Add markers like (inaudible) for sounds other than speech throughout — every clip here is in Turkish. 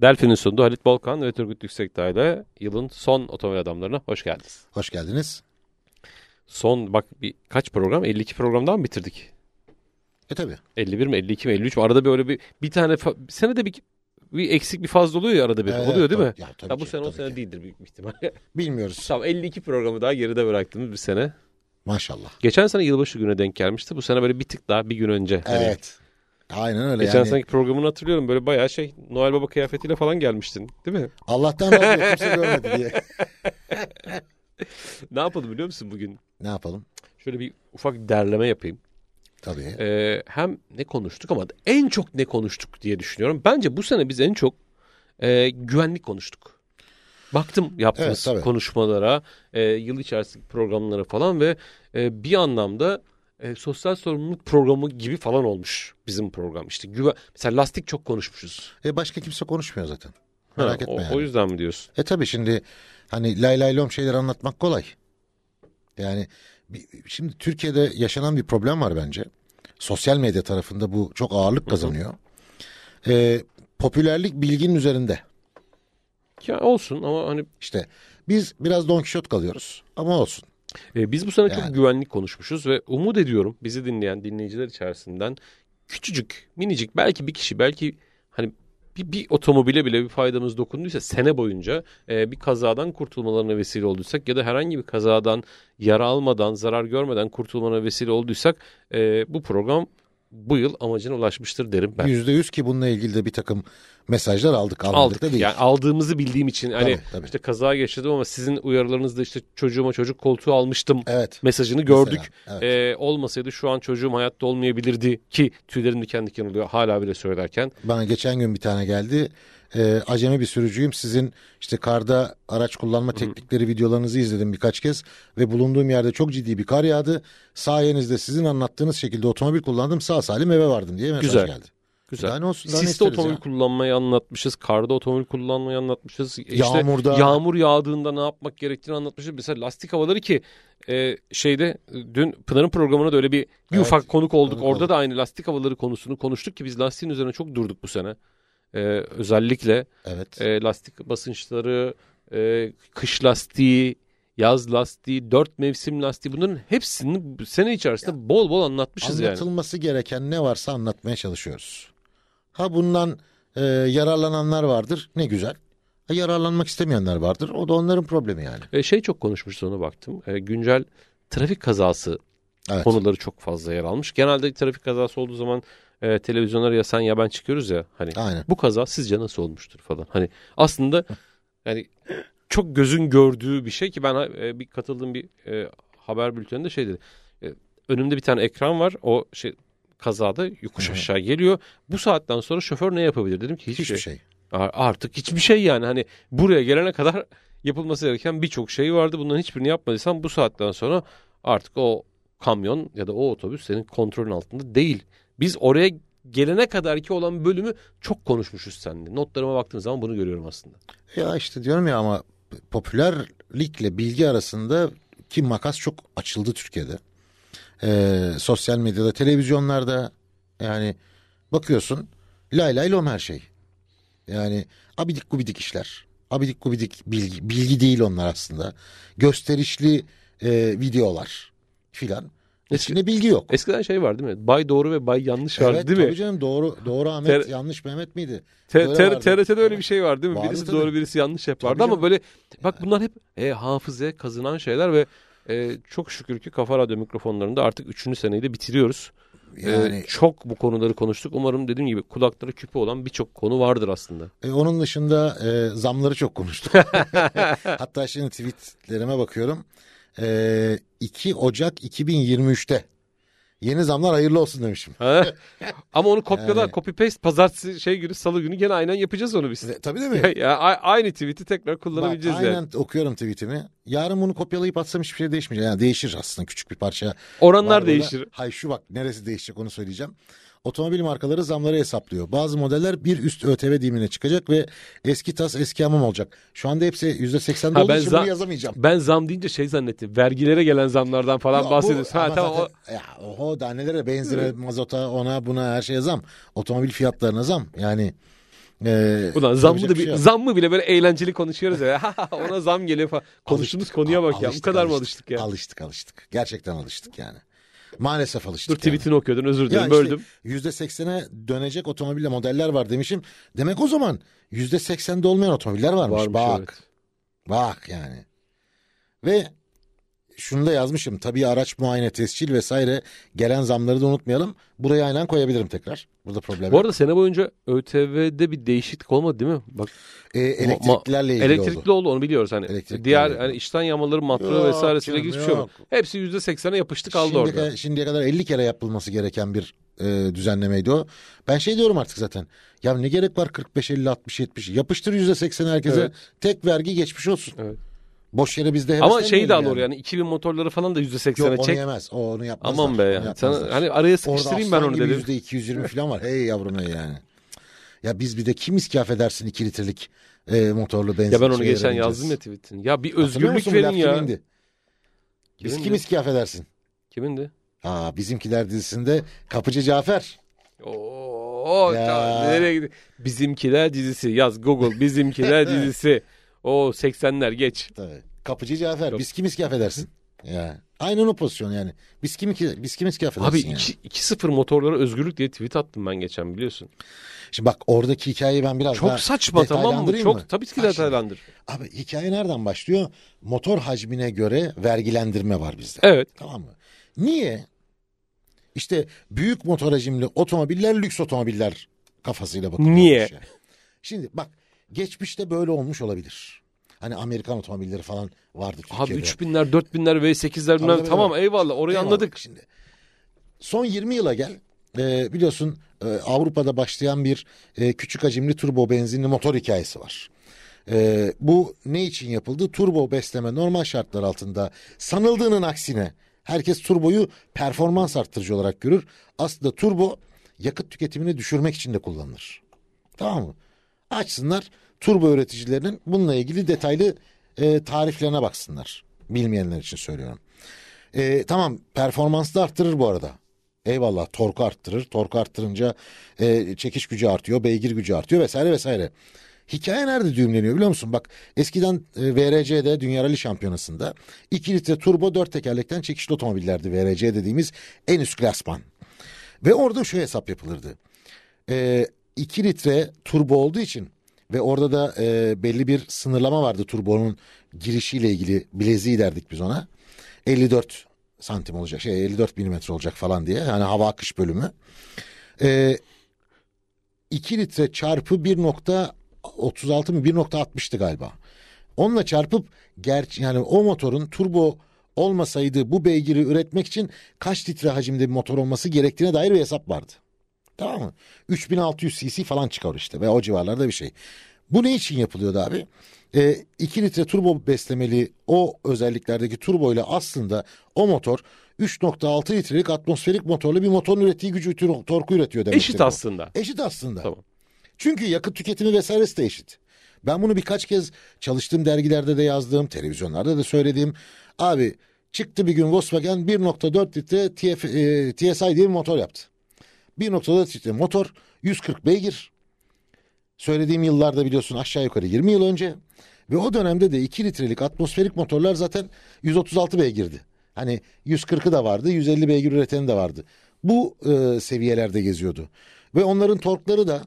Delfin'in sunduğu Halit Bolkan ve Turgut Yüksekdağ ile yılın son otomobil adamlarına hoş geldiniz. Hoş geldiniz. Son bak bir kaç program? 52 programdan mı bitirdik? E tabi. 51 mi 52 mi 53 mi? Arada böyle bir bir tane senede bir bir eksik bir fazla oluyor ya arada bir. Evet, oluyor değil mi? Ya, tabii Ya bu ki, sene o sene ki. değildir büyük bir ihtimalle. (laughs) Bilmiyoruz. tamam 52 programı daha geride bıraktığımız bir sene. Maşallah. Geçen sene yılbaşı güne denk gelmişti. Bu sene böyle bir tık daha bir gün önce. Hani Evet. Aynen öyle Geçen yani. seneki programını hatırlıyorum. Böyle bayağı şey Noel Baba kıyafetiyle falan gelmiştin. Değil mi? Allah'tan razı kimse görmedi diye. (laughs) Ne yapalım biliyor musun bugün? Ne yapalım? Şöyle bir ufak derleme yapayım. Tabii. Ee, hem ne konuştuk ama en çok ne konuştuk diye düşünüyorum. Bence bu sene biz en çok e, güvenlik konuştuk. Baktım yaptığımız Evet, tabii. konuşmalara, e, yıl içerisindeki programlara falan ve e, bir anlamda e, sosyal sorumluluk programı gibi falan olmuş bizim program. İşte güven, mesela lastik çok konuşmuşuz. E başka kimse konuşmuyor zaten. Ha, Merak etme o, yani. o yüzden mi diyorsun? E tabi şimdi hani lay lay lom şeyler anlatmak kolay. Yani şimdi Türkiye'de yaşanan bir problem var bence. Sosyal medya tarafında bu çok ağırlık kazanıyor. E, popülerlik bilginin üzerinde. Ya olsun ama hani İşte biz biraz Don Kişot kalıyoruz ama olsun. E, biz bu sene çok Yani. güvenlik konuşmuşuz ve umut ediyorum bizi dinleyen dinleyiciler içerisinden küçücük, minicik belki bir kişi belki hani bir, bir otomobile bile bir faydamız dokunduysa sene boyunca e, bir kazadan kurtulmalarına vesile olduysak ya da herhangi bir kazadan yara almadan, zarar görmeden kurtulmalarına vesile olduysak e, bu program bu yıl amacına ulaşmıştır derim ben. Yüzde yüz ki bununla ilgili de bir takım mesajlar aldık. Aldık. da değil. Yani aldığımızı bildiğim için hani Tabii, tabii. işte kaza geçirdim ama sizin uyarılarınızda işte çocuğuma çocuk koltuğu almıştım Evet. mesajını gördük. Mesela, evet. Ee, olmasaydı şu an çocuğum hayatta olmayabilirdi ki tüylerim diken diken oluyor hala bile söylerken. Bana geçen gün bir tane geldi. Ee, acemi bir sürücüyüm. Sizin işte karda araç kullanma teknikleri videolarınızı izledim birkaç kez ve bulunduğum yerde çok ciddi bir kar yağdı. Sayenizde sizin anlattığınız şekilde otomobil kullandım. Sağ salim eve vardım diye mesaj Güzel. geldi. Güzel. Daha ne olsun? Daha Siste otomobil ya? kullanmayı anlatmışız. Karda otomobil kullanmayı anlatmışız. İşte Yağmurda. Yağmur yağdığında ne yapmak gerektiğini anlatmışız. Mesela lastik havaları ki e, şeyde e, dün Pınar'ın programına da öyle bir, bir Evet, ufak konuk olduk. konuk Orada olduk. da aynı lastik havaları konusunu konuştuk ki biz lastiğin üzerine çok durduk bu sene. E, özellikle Evet. e, lastik basınçları, e, kış lastiği, yaz lastiği, dört mevsim lastiği bunların hepsini sene içerisinde bol bol anlatmışız yani. Anlatılması gereken ne varsa anlatmaya çalışıyoruz. Ha bundan e, yararlananlar vardır. Ne güzel. Ha, yararlanmak istemeyenler vardır. O da onların problemi yani. E, şey çok konuşmuş ona baktım. E, güncel trafik kazası Evet. konuları çok fazla yer almış. Genelde trafik kazası olduğu zaman e, televizyonlara ya sen ya ben çıkıyoruz ya hani Aynen. bu kaza sizce nasıl olmuştur falan. Hani aslında yani çok gözün gördüğü bir şey ki ben e, bir katıldığım bir e, haber bülteninde şey dedi. E, önümde bir tane ekran var. O şey kazada yokuş aşağı geliyor. Bu saatten sonra şoför ne yapabilir? Dedim ki hiçbir, Hiçbir şey. şey. Ar- Artık hiçbir şey yani hani buraya gelene kadar (laughs) yapılması gereken birçok şey vardı. Bunların hiçbirini yapmadıysan bu saatten sonra artık o kamyon ya da o otobüs senin kontrolün altında değil. Biz oraya gelene kadar ki olan bölümü çok konuşmuşuz seninle. Notlarıma baktığım zaman bunu görüyorum aslında. Ya işte diyorum ya ama popülerlikle bilgi arasında ki makas çok açıldı Türkiye'de. Ee, sosyal medyada, televizyonlarda yani bakıyorsun lay lay lom her şey. Yani abidik gubidik işler. Abidik gubidik bilgi, bilgi değil onlar aslında. Gösterişli e, videolar filan. İçinde bilgi yok. Eskiden şey var değil mi? Bay doğru ve bay yanlış vardı evet değil tabii mi? canım doğru doğru Ahmet Ter- yanlış Mehmet miydi? T- Öyle T- vardı. TRT'de öyle bir şey var değil mi? Vardı birisi tabii. doğru birisi yanlış hep vardı Tabii ama canım. böyle bak bunlar hep e, hafızaya kazınan şeyler ve e, çok şükür ki Kafa Radyo mikrofonlarında artık üçüncü seneyi de bitiriyoruz. E, Yani çok bu konuları konuştuk. Umarım dediğim gibi kulakları küpe olan birçok konu vardır aslında. E, onun dışında e, zamları çok konuştuk. (laughs) Hatta şimdi tweetlerime bakıyorum. E, 2 Ocak 2023'te yeni zamlar hayırlı olsun demişim. (laughs) Ama onu kopyala, Yani- copy paste pazartesi şey günü salı günü gene aynen yapacağız onu biz. E, Tabii değil mi? (laughs) ya, aynı tweet'i tekrar Bak, kullanabileceğiz aynen yani. okuyorum tweetimi. Yarın bunu kopyalayıp atsam hiçbir şey değişmeyecek. Yani değişir aslında küçük bir parça. Oranlar değişir. Hay şu bak neresi değişecek onu söyleyeceğim. Otomobil markaları zamları hesaplıyor. Bazı modeller bir üst ÖTV dilimine çıkacak ve eski tas eski hamam olacak. Şu anda hepsi %80'de Ha, olduğu ben için bunu yazamayacağım. Ben zam deyince şey zannettim. Vergilere gelen zamlardan falan Ya bu- bahsediyorsun. Ha ama tamam. o- zaten- ya oho daha nelere benzine, mazota, ona buna her şeye zam. Otomobil fiyatlarına zam. Yani Ee, Ulan zammı da bir şey zammı bile böyle eğlenceli konuşuyoruz ya. (laughs) Ona zam geliyor falan. Konuştuğumuz Alıştık, konuya bak ya. Bu alıştık, kadar mı alıştık ya? Alıştık alıştık. Gerçekten alıştık yani. Maalesef Dur alıştık. yani. tweetini okuyordun özür dilerim Ya işte böldüm. %80'e dönecek otomobille modeller var demişim. Demek o zaman %80'de olmayan otomobiller varmış. Varmış Bak. evet. Bak yani. Ve şunu da yazmışım. Tabii araç muayene, tescil vesaire gelen zamları da unutmayalım. Buraya aynen koyabilirim tekrar. Burada problem Bu yok. arada sene boyunca ÖTV'de bir değişiklik olmadı değil mi? Bak Ee, elektriklilerle ilgili elektrikli oldu. oldu. onu biliyoruz hani. Diğer hani işten yanmaları, matrağı vesairesiyle ilgili hiçbir şey yok. yok. Hepsi %80'e yapıştı kaldı Şimdiye, orada. kadar, şimdiye kadar 50 kere yapılması gereken bir e, düzenlemeydi o. Ben şey diyorum artık zaten. Ya ne gerek var 45, 50, 60, 70. Yapıştır %80 herkese. Evet. Tek vergi geçmiş olsun. Evet. Boş yere bizde Ama heveslenmeyelim şeyi de alır yani 2000 motorları falan da %80'e Yok onu çek. yemez. O onu yapmazlar. Aman be Onu ya. yapmazlar. Sana, hani araya Orada sıkıştırayım ben onu dedim. yüzde 220 falan var. Hey yavrum hey yani. Ya biz bir de kim iskaf edersin 2 litrelik e, motorlu benzin. Ya ben onu geçen yazdım ya tweetini. Ya bir özgürlük verin ya. kimindi? Biz kim iskaf edersin? Kimindi? Aa bizimkiler dizisinde Kapıcı Cafer. Oo, Ya. nereye gidiyor? Bizimkiler dizisi yaz Google Bizimkiler (laughs) dizisi. O 80'ler geç. Tabii. Kapıcı Cafer. Yok. Biz kim iskaf edersin? Ya. Aynen o pozisyon yani. Biz kim biz kim iskaf edersin Abi yani? 2 2-0 motorlara özgürlük diye tweet attım ben geçen biliyorsun. Şimdi bak oradaki hikayeyi ben biraz daha Çok saçma tamam mı? Çok mı? tabii ki şimdi. detaylandır. Abi hikaye nereden başlıyor? Motor hacmine göre vergilendirme var bizde. Evet. Tamam mı? Niye? İşte büyük motor hacimli otomobiller lüks otomobiller kafasıyla bakılıyor. Niye? Şimdi bak geçmişte böyle olmuş olabilir. Hani Amerikan otomobilleri falan vardı Abi Türkiye'de. 3000'ler 4000'ler V8'ler bilmem tabii, tamam tabii. eyvallah orayı Eyvallah. anladık. Şimdi son 20 yıla gel. Ee, biliyorsun e, Avrupa'da başlayan bir e, küçük hacimli turbo benzinli motor hikayesi var. Ee, bu ne için yapıldı? Turbo besleme normal şartlar altında sanıldığının aksine herkes turboyu performans arttırıcı olarak görür. Aslında turbo yakıt tüketimini düşürmek için de kullanılır. Tamam mı? Açsınlar turbo üreticilerinin bununla ilgili detaylı e, tariflerine baksınlar. Bilmeyenler için söylüyorum. E, tamam performansı da arttırır bu arada. Eyvallah torku arttırır. Torku arttırınca e, çekiş gücü artıyor, beygir gücü artıyor vesaire vesaire. Hikaye nerede düğümleniyor biliyor musun? Bak eskiden e, VRC'de Dünya Rally Şampiyonası'nda 2 litre turbo 4 tekerlekten çekişli otomobillerdi VRC dediğimiz en üst klasman. Ve orada şu hesap yapılırdı. E, 2 litre turbo olduğu için ve orada da e, belli bir sınırlama vardı turbonun girişiyle ilgili bileziği derdik biz ona. 54 santim olacak şey 54 milimetre olacak falan diye yani hava akış bölümü. E, 2 litre çarpı 1.36 mı 1.60'tı galiba. Onunla çarpıp gerçi yani o motorun turbo olmasaydı bu beygiri üretmek için kaç litre hacimde bir motor olması gerektiğine dair bir hesap vardı. Tamam mı? 3600 cc falan çıkar işte ve o civarlarda bir şey. Bu ne için yapılıyordu abi? E, 2 litre turbo beslemeli o özelliklerdeki turbo ile aslında o motor 3.6 litrelik atmosferik motorlu bir motorun ürettiği gücü tor- torku üretiyor demektir. Eşit bu. aslında. Eşit aslında. Tamam. Çünkü yakıt tüketimi vesairesi de eşit. Ben bunu birkaç kez çalıştığım dergilerde de yazdım, televizyonlarda da söylediğim. Abi çıktı bir gün Volkswagen 1.4 litre TF, e, TSI diye bir motor yaptı. 1.4 litre motor 140 beygir. Söylediğim yıllarda biliyorsun aşağı yukarı 20 yıl önce. Ve o dönemde de 2 litrelik atmosferik motorlar zaten 136 beygirdi. Hani 140'ı da vardı, 150 beygir üreteni de vardı. Bu e, seviyelerde geziyordu. Ve onların torkları da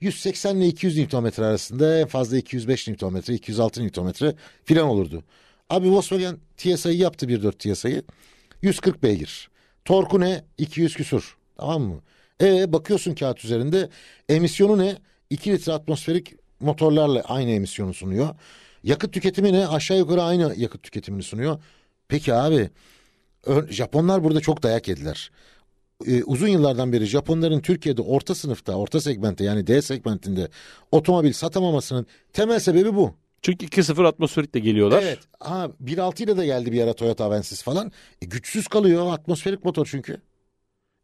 180 ile 200 Nm arasında en fazla 205 Nm, 206 Nm filan olurdu. Abi Volkswagen TSI'yi yaptı 1.4 TSI'yi. 140 beygir. Torku ne? 200 küsur. Tamam mı? E bakıyorsun kağıt üzerinde emisyonu ne? 2 litre atmosferik motorlarla aynı emisyonu sunuyor. Yakıt tüketimi ne? Aşağı yukarı aynı yakıt tüketimini sunuyor. Peki abi Japonlar burada çok dayak yediler. Ee, uzun yıllardan beri Japonların Türkiye'de orta sınıfta, orta segmentte yani D segmentinde otomobil satamamasının temel sebebi bu. Çünkü 2-0 atmosferikle geliyorlar. Evet. Ha 1.6 ile de geldi bir ara Toyota Avensis falan. E, güçsüz kalıyor atmosferik motor çünkü.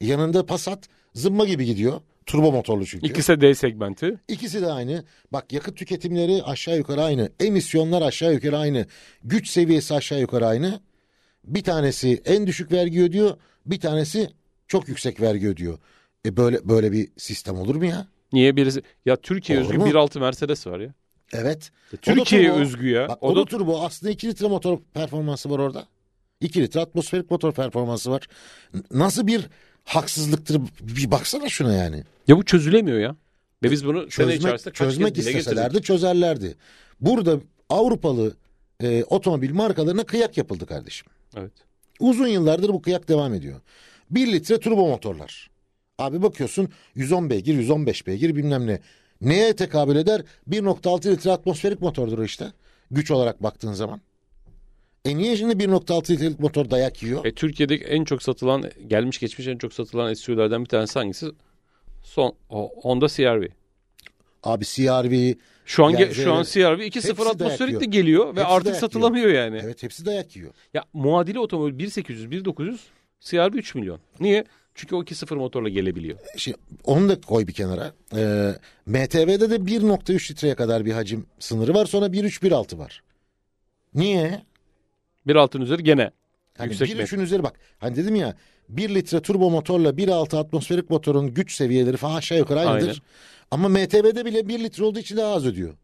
Yanında Passat zımba gibi gidiyor. Turbo motorlu çünkü. İkisi de D segmenti. İkisi de aynı. Bak yakıt tüketimleri aşağı yukarı aynı. Emisyonlar aşağı yukarı aynı. Güç seviyesi aşağı yukarı aynı. Bir tanesi en düşük vergi ödüyor. Bir tanesi çok yüksek vergi ödüyor. E böyle böyle bir sistem olur mu ya? Niye birisi ya Türkiye Olur özgü mu? 1.6 Mercedes var ya. Evet. Türkiye turbo. özgü ya. Bak o o da da turbo aslında 2 litre motor performansı var orada. 2 litre atmosferik motor performansı var. N- Nasıl bir haksızlıktır bir baksana şuna yani. ya bu çözülemiyor ya. Ve biz bunu sene Çözmek, içerisinde kaç çözmek isteselerdi getirdik. çözerlerdi. Burada Avrupalı e, otomobil markalarına kıyak yapıldı kardeşim. Evet. Uzun yıllardır bu kıyak devam ediyor. 1 litre turbo motorlar. Abi bakıyorsun 110 beygir, 115 beygir bilmem ne. Neye tekabül eder? 1.6 litre atmosferik motordur işte. Güç olarak baktığın zaman. E niye şimdi 1.6 litrelik motor dayak yiyor? E, Türkiye'deki en çok satılan gelmiş geçmiş en çok satılan SUV'lerden bir tanesi hangisi? Son o, Honda CR-V. Abi CR-V, Şu an Yani şu an CR-V 2.0 hepsi dayak atmosferik de yiyor. geliyor ve Hepsi artık satılamıyor yani. evet hepsi dayak yiyor. Ya muadili otomobil 1800 1900 CR-V 3 milyon. Niye? Çünkü o 2.0 motorla gelebiliyor. Şimdi onu da koy bir kenara. Ee, MTV'de de 1.3 litreye kadar bir hacim sınırı var. Sonra 1.3 1.6 var. Niye? 1.6'ın üzeri gene. Hani Yüksek 1.3'ün üzeri bak. Hani dedim ya 1 litre turbo motorla 1.6 atmosferik motorun güç seviyeleri falan aşağı yukarı aynıdır. Aynen. Ama MTV'de bile 1 litre olduğu için daha az ödüyor.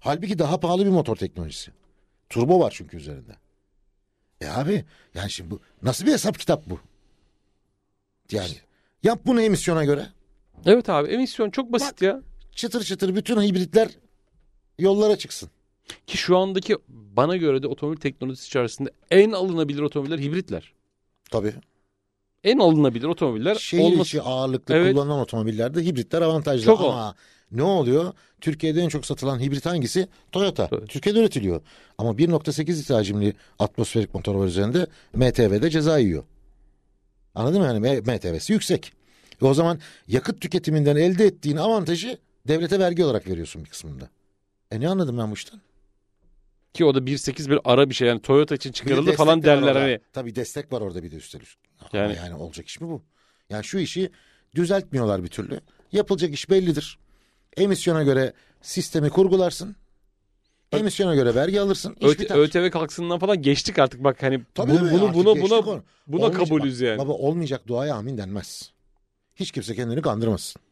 Halbuki daha pahalı bir motor teknolojisi. Turbo var çünkü üzerinde. E abi yani şimdi bu nasıl bir hesap kitap bu? Yani yap bunu emisyona göre. Evet abi emisyon çok basit ya. Çıtır çıtır bütün hibritler yollara çıksın. Ki şu andaki bana göre de otomobil teknolojisi içerisinde en alınabilir otomobiller hibritler. Tabii. En alınabilir otomobiller Şehir olması. içi ağırlıklı Evet. kullanılan otomobillerde hibritler avantajlı. Çok Ama ne oluyor? Türkiye'de en çok satılan hibrit hangisi? Toyota. Evet. Türkiye'de üretiliyor. Ama 1.8 litre hacimli atmosferik motor var üzerinde MTV'de ceza yiyor. Anladın mı? Yani MTV'si yüksek. E o zaman yakıt tüketiminden elde ettiğin avantajı devlete vergi olarak veriyorsun bir kısmında. E ne anladım ben bu işten? Ki o da 1.8 bir ara bir şey yani Toyota için çıkarıldı falan derler hani. Tabii destek var orada bir de üstelik. Yani- Yani, yani olacak iş mi bu? Yani şu işi düzeltmiyorlar bir türlü. Yapılacak iş bellidir. Emisyona göre sistemi kurgularsın. Emisyona göre vergi alırsın. iş ÖT, biter. ÖTV kalksınından falan geçtik artık bak hani Tabii bunu, bunu artık buna buna onu. buna Olmayacak- kabulüz yani. Baba olmayacak duaya amin denmez. Hiç kimse kendini kandırmasın.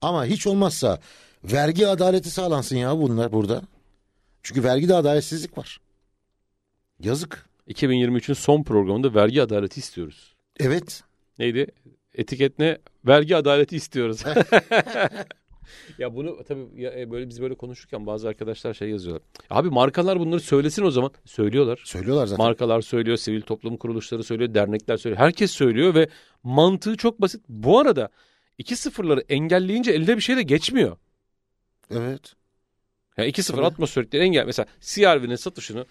Ama hiç olmazsa vergi adaleti sağlansın ya bunlar burada. Çünkü vergide adaletsizlik var. Yazık. 2023'ün son programında vergi adaleti istiyoruz. Evet. Neydi? Etiket ne? Vergi adaleti istiyoruz. (laughs) ya bunu tabii ya, e, böyle biz böyle konuşurken bazı arkadaşlar şey yazıyorlar. Abi markalar bunları söylesin o zaman. Söylüyorlar. Söylüyorlar zaten. Markalar söylüyor, sivil toplum kuruluşları söylüyor, dernekler söylüyor. Herkes söylüyor ve mantığı çok basit. Bu arada iki sıfırları engelleyince elde bir şey de geçmiyor. Evet. Yani 2-0 Tabii. atmosferikleri engel. Mesela CRV'nin satışını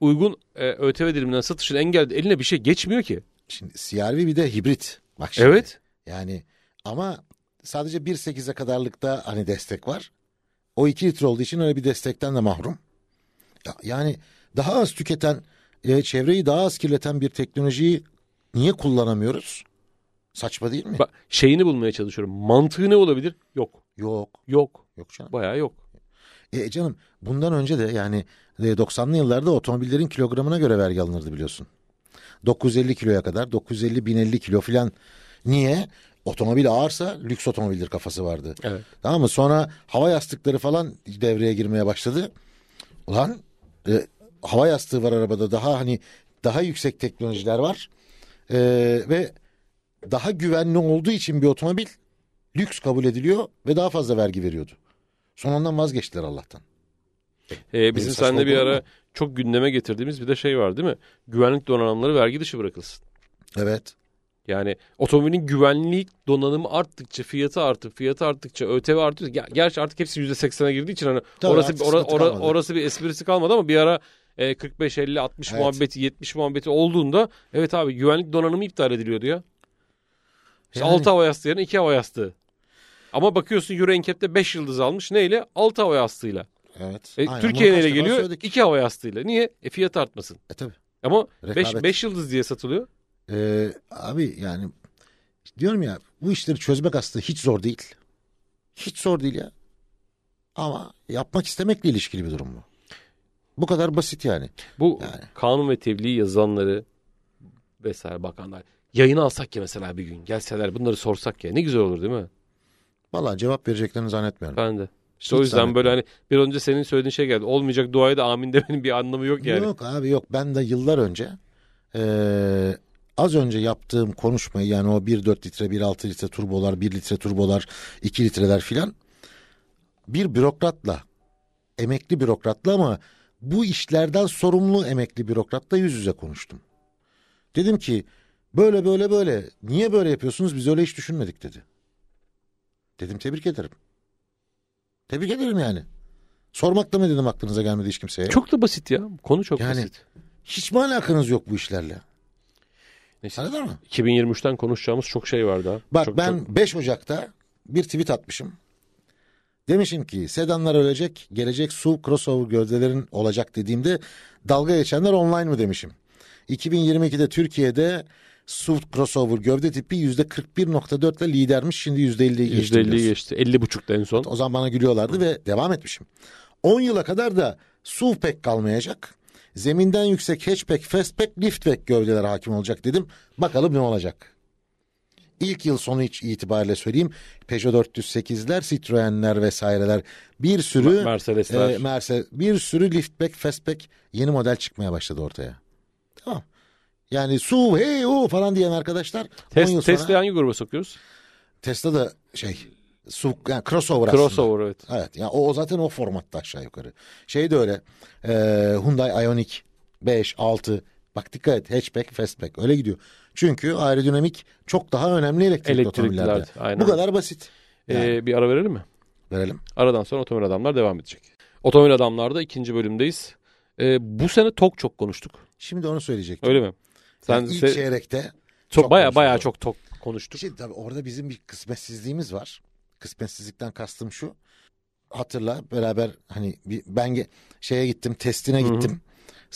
uygun e, ÖTV diliminden satışını engelledi. Eline bir şey geçmiyor ki. Şimdi CRV bir de hibrit. Bak şimdi. Evet. Yani ama sadece 1.8'e kadarlıkta hani destek var. O 2 litre olduğu için öyle bir destekten de mahrum. Ya- Yani daha az tüketen, e, çevreyi daha az kirleten bir teknolojiyi niye kullanamıyoruz? Saçma değil mi? Bak şeyini bulmaya çalışıyorum. Mantığı ne olabilir? Yok. Yok. Yok. Yok canım. Bayağı yok. E canım bundan önce de yani e, 90'lı yıllarda otomobillerin kilogramına göre vergi alınırdı biliyorsun. 950 kiloya kadar 950 1050 kilo filan. Niye? Otomobil ağırsa lüks otomobildir kafası vardı. Evet. Tamam mı? Sonra hava yastıkları falan devreye girmeye başladı. Ulan e, hava yastığı var arabada daha hani daha yüksek teknolojiler var. E, ve daha güvenli olduğu için bir otomobil lüks kabul ediliyor ve daha fazla vergi veriyordu. Son ondan vazgeçtiler Allah'tan. Ee, bizim seninle bir olur mu? ara çok gündeme getirdiğimiz bir de şey var değil mi? Güvenlik donanımları vergi dışı bırakılsın. Evet. Yani otomobilin güvenlik donanımı arttıkça fiyatı artıp fiyatı arttıkça ÖTV artıyor. Gerçi artık hepsi %80'e girdiği için hani Tabii orası ora- sıkıntı ora- kalmadı. orası bir esprisi kalmadı ama bir ara e, 45 50 60 Evet. muhabbeti 70 muhabbeti olduğunda evet abi güvenlik donanımı iptal ediliyordu ya. İşte Yani- 6 hava yastığı yerine 2 hava yastığı. Ama bakıyorsun Euro NCAP'te 5 yıldız almış. Neyle? 6 hava yastığıyla. Evet. E, Aynen, Türkiye'ye geliyor? söyledik. 2 hava yastığıyla. Niye? E fiyatı artmasın. E tabii. Ama 5 Rekabet. 5 yıldız diye satılıyor. Ee, abi yani diyorum ya bu işleri çözmek aslında hiç zor değil. Hiç zor değil ya. Ama yapmak istemekle ilişkili bir durum bu. Bu kadar basit yani. Bu Yani. kanun ve tebliğ yazanları vesaire bakanlar yayına alsak ya mesela bir gün gelseler bunları sorsak ya ne güzel olur değil mi? Vallahi cevap vereceklerini zannetmiyorum. Ben de. İşte Hiç o yüzden böyle hani bir önce senin söylediğin şey geldi. Olmayacak duaya da amin demenin bir anlamı yok yani. Yok abi yok. Ben de yıllar önce eee, az önce yaptığım konuşmayı yani o 1.4 litre, 1.6 litre turbolar, 1 litre turbolar, 2 litreler filan bir bürokratla, emekli bürokratla ama bu işlerden sorumlu emekli bürokratla yüz yüze konuştum. Dedim ki böyle böyle böyle niye böyle yapıyorsunuz biz öyle hiç düşünmedik dedi. Dedim tebrik ederim. Tebrik ederim yani. Sormak da mı dedim aklınıza gelmedi hiç kimseye. Çok da basit ya. Konu çok Yani- basit. Hiç mi alakanız yok bu işlerle? Neyse. Anladın mı? 2023'ten konuşacağımız çok şey var daha. Bak Çok- ben çok- 5 Ocak'ta bir tweet atmışım. Demişim ki sedanlar ölecek, gelecek SUV crossover gövdelerin olacak dediğimde dalga geçenler online mı demişim. 2022'de Türkiye'de SUV crossover gövde tipi %41.4 ile lidermiş. Şimdi %50'yi geçti. %50'yi biliyorsun. geçti. 50.5'da en son. O zaman bana gülüyorlardı ve devam etmişim. 10 yıla kadar da SUV pek kalmayacak. Zeminden yüksek hatchback, fastback, liftback gövdeler hakim olacak dedim. Bakalım ne olacak. İlk yıl sonu hiç itibariyle söyleyeyim. Peugeot 408'ler, Citroen'ler vesaireler bir sürü Mercedesler. e, Mercedes bir sürü liftback, fastback yeni model çıkmaya başladı ortaya. Tamam. Yani SUV hey o falan diyen arkadaşlar 10 yıl sonra hangi gruba sokuyoruz? Tesla da şey SUV yani crossover aslında. Crossover evet. Evet ya o, o zaten o formatta aşağı yukarı. Şey de öyle. E, Hyundai Ioniq 5, 6 bak dikkat et hatchback, fastback öyle gidiyor. Çünkü aerodinamik çok daha önemli elektrikli, Elektrikliler, otomobillerde. aynen. Bu kadar basit. Ee, Yani. bir ara verelim mi? Verelim. Aradan sonra Otomobil Adamlar devam edecek. Otomobil Adamlar'da ikinci bölümdeyiz. Ee, bu sene TOK çok konuştuk. Şimdi onu söyleyecektim. Öyle mi? Sen Yani ilk se- çeyrekte çok, baya baya çok TOK konuştuk. Şimdi tabii orada bizim bir kısmetsizliğimiz var. Kısmetsizlikten kastım şu. Hatırla beraber hani bir, ben ge- şeye gittim testine Hı hı. gittim.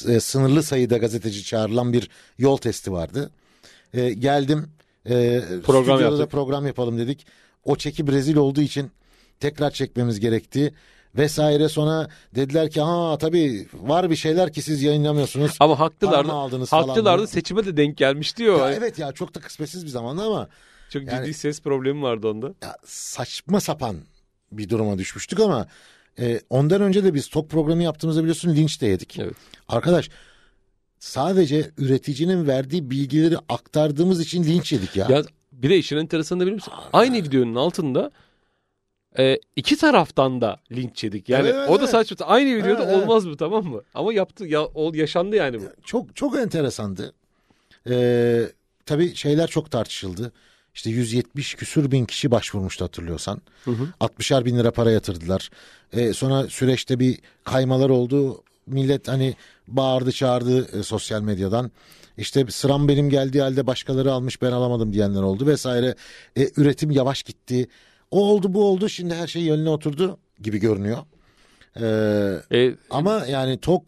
E, sınırlı sayıda gazeteci çağrılan bir yol testi vardı. E, geldim. E, Program stüdyoda da program yapalım dedik. O çeki Brezil olduğu için tekrar çekmemiz gerekti. Vesaire sonra dediler ki ha tabii var bir şeyler ki siz yayınlamıyorsunuz. Ama haklılardı. Aldınız Haklılardı seçime de denk gelmiş diyor. Ya evet ya çok da kısmetsiz bir zamanda ama Çok Yani- ciddi ses problemi vardı onda. ya saçma sapan bir duruma düşmüştük ama e, ondan önce de biz top programı yaptığımızda biliyorsun linç de yedik. Evet. Arkadaş sadece üreticinin verdiği bilgileri aktardığımız için linç yedik ya. Ya bir de işin enteresanı biliyor musun? Aynı videonun altında e, iki taraftan da linç yedik. Yani Evet, o da evet. saçma. Aynı videoda Evet, evet. olmaz mı tamam mı? Ama yaptı ya ol yaşandı yani bu. Çok çok enteresandı. Ee, tabii şeyler çok tartışıldı. İşte 170 küsür bin kişi başvurmuştu hatırlıyorsan. Hı hı. 60'ar bin lira para yatırdılar. Ee, sonra süreçte bir kaymalar oldu. Millet hani bağırdı çağırdı e, sosyal medyadan. İşte sıram benim geldiği halde başkaları almış ben alamadım diyenler oldu vesaire. E, üretim yavaş gitti. O oldu bu oldu şimdi her şey yönüne oturdu gibi görünüyor. Ee, E, ama yani TOK